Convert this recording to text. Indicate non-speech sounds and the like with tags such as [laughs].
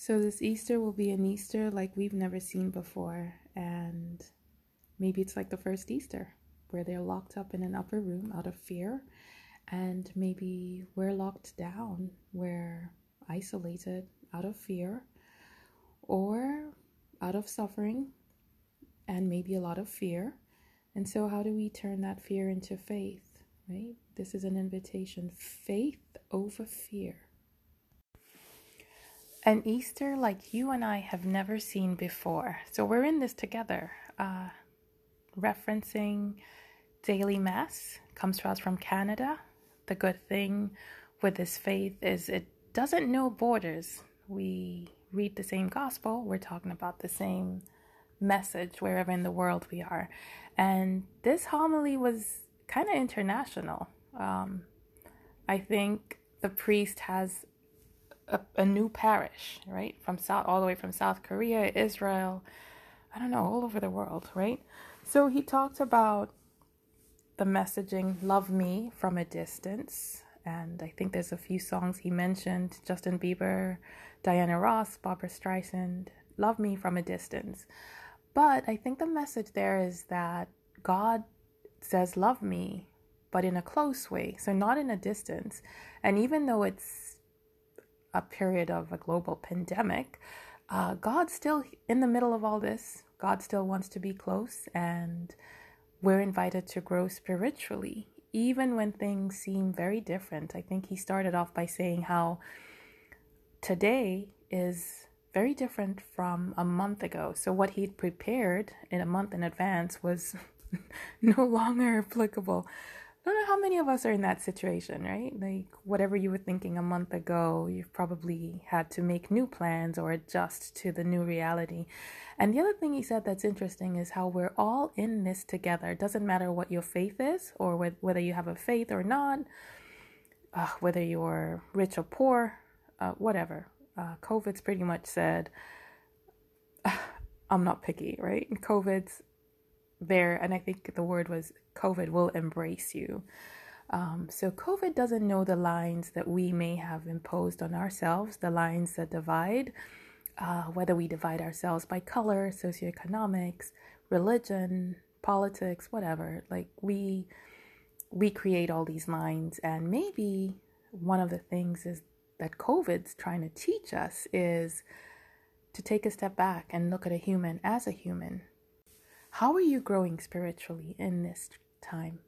So, this Easter will be an Easter like we've never seen before. And maybe it's like the first Easter where they're locked up in an upper room out of fear. And maybe we're locked down, we're isolated out of fear or out of suffering and maybe a lot of fear. And so, how do we turn that fear into faith, right? This is an invitation faith over fear. An Easter like you and I have never seen before. So we're in this together. Uh, referencing daily mass comes to us from Canada. The good thing with this faith is it doesn't know borders. We read the same gospel, we're talking about the same message wherever in the world we are. And this homily was kind of international. Um, I think the priest has a, a, new parish, right? From South, all the way from South Korea, Israel, I don't know, all over the world, right? So he talked about the messaging, love me from a distance. And I think there's a few songs he mentioned Justin Bieber, Diana Ross, Barbra Streisand, love me from a distance. But I think the message there is that God says, love me, but in a close way. So, not in a distance. And even though it's a period of a global pandemic, uh, God's still in the middle of all this. God still wants to be close, and we're invited to grow spiritually, even when things seem very different. I think he started off by saying how today is very different from a month ago. So, what he'd prepared in a month in advance was [laughs] no longer applicable I don't know how many of us are in that situation, right? Like, whatever you were thinking a month ago, you've probably had to make new plans or adjust to the new reality. And the other thing he said that's interesting is how we're all in this together. It doesn't matter what your faith is or whether you have a faith or not, uh, whether you're rich or poor, uh, whatever. Uh, COVID's pretty much said, [sighs] I'm not picky, right? COVID's there, and I think the word was COVID will embrace you. Um, so, COVID doesn't know the lines that we may have imposed on ourselves, the lines that divide, uh, whether we divide ourselves by color, socioeconomics, religion, politics, whatever. Like, we we create all these lines, and maybe one of the things is that COVID's trying to teach us is to take a step back and look at a human as a human how are you growing spiritually in this time?